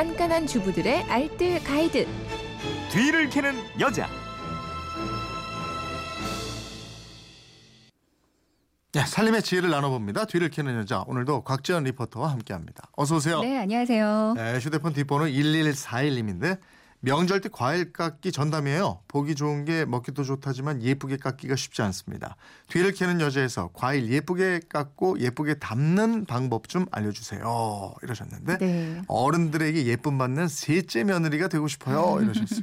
깐깐한 주부들의 알뜰 가이드. 뒤를 캐는 여자. 네, 살림의 지혜를 나눠봅니다. 뒤를 캐는 여자. 오늘도 곽지연 리포터와 함께합니다. 어서 오세요. 네, 안녕하세요. 네, 휴대폰 뒷번호 1141님인데 명절 때 과일 깎기 전담이에요. 보기 좋은 게 먹기도 좋다지만 예쁘게 깎기가 쉽지 않습니다. 뒤를 캐는 여자에서 과일 예쁘게 깎고 예쁘게 담는 방법 좀 알려주세요. 이러셨는데 네. 어른들에게 예쁨 받는 셋째 며느리가 되고 싶어요. 이러셨어요.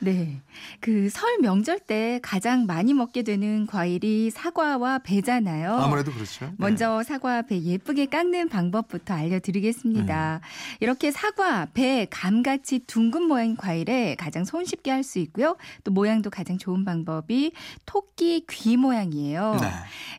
네. 그 설 명절 때 가장 많이 먹게 되는 과일이 사과와 배잖아요. 아무래도 그렇죠. 네. 먼저 사과, 배 예쁘게 깎는 방법부터 알려드리겠습니다. 음. 이렇게 사과, 배, 감같이 둥근 모양 과일에 가장 손쉽게 할 수 있고요. 또 모양도 가장 좋은 방법이 토끼 귀 모양이에요.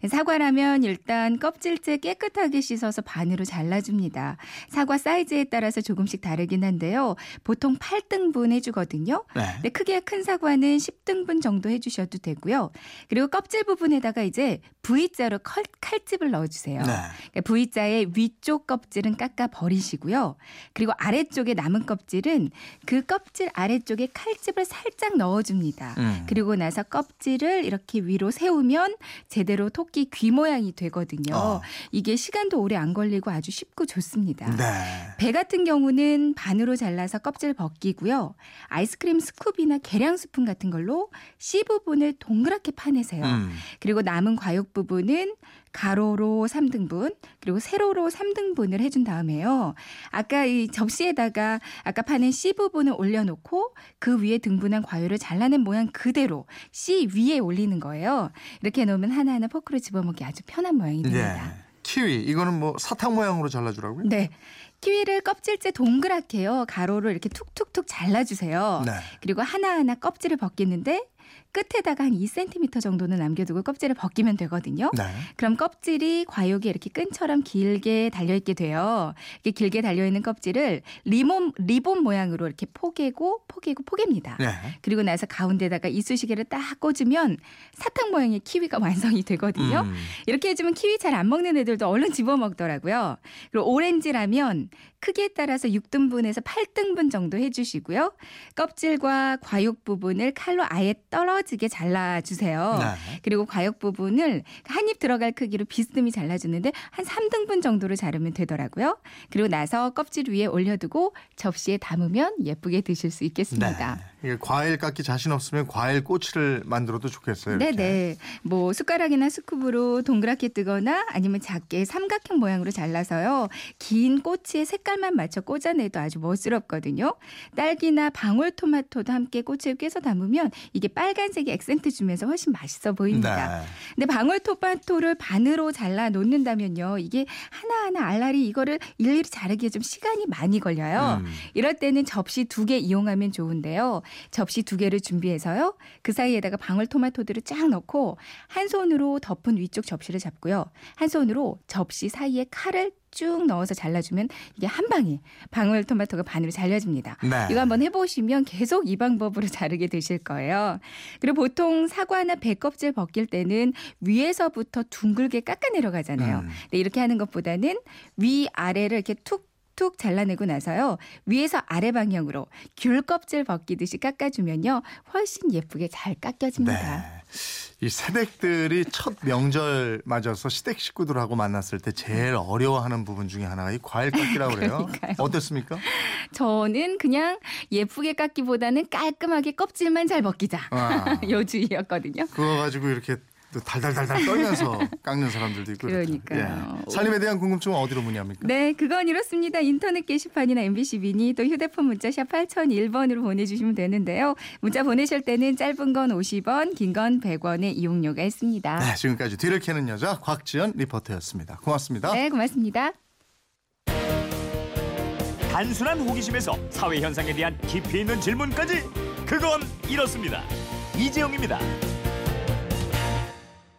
네. 사과라면 일단 껍질째 깨끗하게 씻어서 반으로 잘라줍니다. 사과 사이즈에 따라서 조금씩 다르긴 한데요. 보통 8등분 해주거든요. 네. 근데 크기가 큰 사과는 10등분 정도 해주셔도 되고요. 그리고 껍질 부분에다가 이제 V자로 칼, 칼집을 넣어주세요. 네. 그러니까 V자의 위쪽 껍질은 깎아 버리시고요. 그리고 아래쪽에 남은 껍질은 그 껍질 아래쪽에 칼집을 살짝 넣어줍니다. 음. 그리고 나서 껍질을 이렇게 위로 세우면 제대로 토끼 귀 모양이 되거든요. 어. 이게 시간도 오래 안 걸리고 아주 쉽고 좋습니다. 네. 배 같은 경우는 반으로 잘라서 껍질 벗기고요. 아이스크림 스쿱이나 계량 스푼 같은 걸로 C 부분을 동그랗게 파내세요. 음. 그리고 남은 과육 부분은 가로로 3등분 그리고 세로로 3등분을 해준 다음에요. 아까 이 접시에다가 아까 파낸 C 부분을 올려놓고 그 위에 등분한 과육을 잘라낸 모양 그대로 C 위에 올리는 거예요. 이렇게 놓으면 하나하나 포크로 집어먹기 아주 편한 모양이 네. 됩니다. 키위 이거는 뭐 사탕 모양으로 잘라주라고요? 네. 키위를 껍질째 동그랗게요. 가로로 이렇게 툭툭툭 잘라주세요. 네. 그리고 하나하나 껍질을 벗기는데 끝에다가 한 2cm 정도는 남겨두고 껍질을 벗기면 되거든요. 네. 그럼 껍질이 과육이 이렇게 끈처럼 길게 달려있게 돼요. 이렇게 길게 달려있는 껍질을 리본, 리본 모양으로 이렇게 포개고 포개고 포갭니다. 네. 그리고 나서 가운데다가 이쑤시개를 딱 꽂으면 사탕 모양의 키위가 완성이 되거든요. 음. 이렇게 해주면 키위 잘 안 먹는 애들도 얼른 집어 먹더라고요. 그리고 오렌지라면 크기에 따라서 6등분에서 8등분 정도 해주시고요. 껍질과 과육 부분을 칼로 아예 떨어지게 잘라주세요. 네. 그리고 과육 부분을 한 입 들어갈 크기로 비스듬히 잘라주는데 한 3등분 정도로 자르면 되더라고요. 그리고 나서 껍질 위에 올려두고 접시에 담으면 예쁘게 드실 수 있겠습니다. 네. 이게 과일 깎기 자신 없으면 과일 꼬치를 만들어도 좋겠어요. 이렇게. 네네. 뭐 숟가락이나 스쿱으로 동그랗게 뜨거나 아니면 작게 삼각형 모양으로 잘라서요. 긴 꼬치에 색깔만 맞춰 꽂아내도 아주 멋스럽거든요. 딸기나 방울토마토도 함께 꼬치에 꿰서 담으면 이게 빨간색이 액센트 주면서 훨씬 맛있어 보입니다. 네. 근데 방울토마토를 반으로 잘라 놓는다면요. 이게 하나하나 알알이 이거를 일일이 자르기에 좀 시간이 많이 걸려요. 음. 이럴 때는 접시 두 개 이용하면 좋은데요. 접시 두 개를 준비해서요. 그 사이에다가 방울토마토들을 쫙 넣고 한 손으로 덮은 위쪽 접시를 잡고요. 한 손으로 접시 사이에 칼을 쭉 넣어서 잘라주면 이게 한 방에 방울토마토가 반으로 잘려집니다. 네. 이거 한번 해보시면 계속 이 방법으로 자르게 되실 거예요. 그리고 보통 사과나 배 껍질 벗길 때는 위에서부터 둥글게 깎아 내려 가잖아요. 음. 근데 이렇게 하는 것보다는 위 아래를 이렇게 툭 툭 잘라내고 나서요. 위에서 아래 방향으로 귤 껍질 벗기듯이 깎아주면요. 훨씬 예쁘게 잘 깎여집니다. 네. 이 새댁들이 첫 명절 맞아서 시댁 식구들하고 만났을 때 제일 어려워하는 부분 중에 하나가 이 과일 깎기라고 그래요. 어땠습니까? 저는 그냥 예쁘게 깎기보다는 깔끔하게 껍질만 잘 벗기자. 아. 요 주의였거든요. 그거 가지고 이렇게 또 달달달달 떨면서 깎는 사람들도 있고. 그렇더라고요. 예. 살림에 대한 궁금증은 어디로 문의합니까? 네, 그건 이렇습니다. 인터넷 게시판이나 MBC 미니 또 휴대폰 문자 샵 8001번으로 보내주시면 되는데요. 문자 보내실 때는 짧은 건 50원, 긴 건 100원의 이용료가 있습니다. 네, 지금까지 뒤를 캐는 여자 곽지연 리포터였습니다. 고맙습니다. 네, 고맙습니다. 단순한 호기심에서 사회 현상에 대한 깊이 있는 질문까지 그건 이렇습니다. 이재용입니다.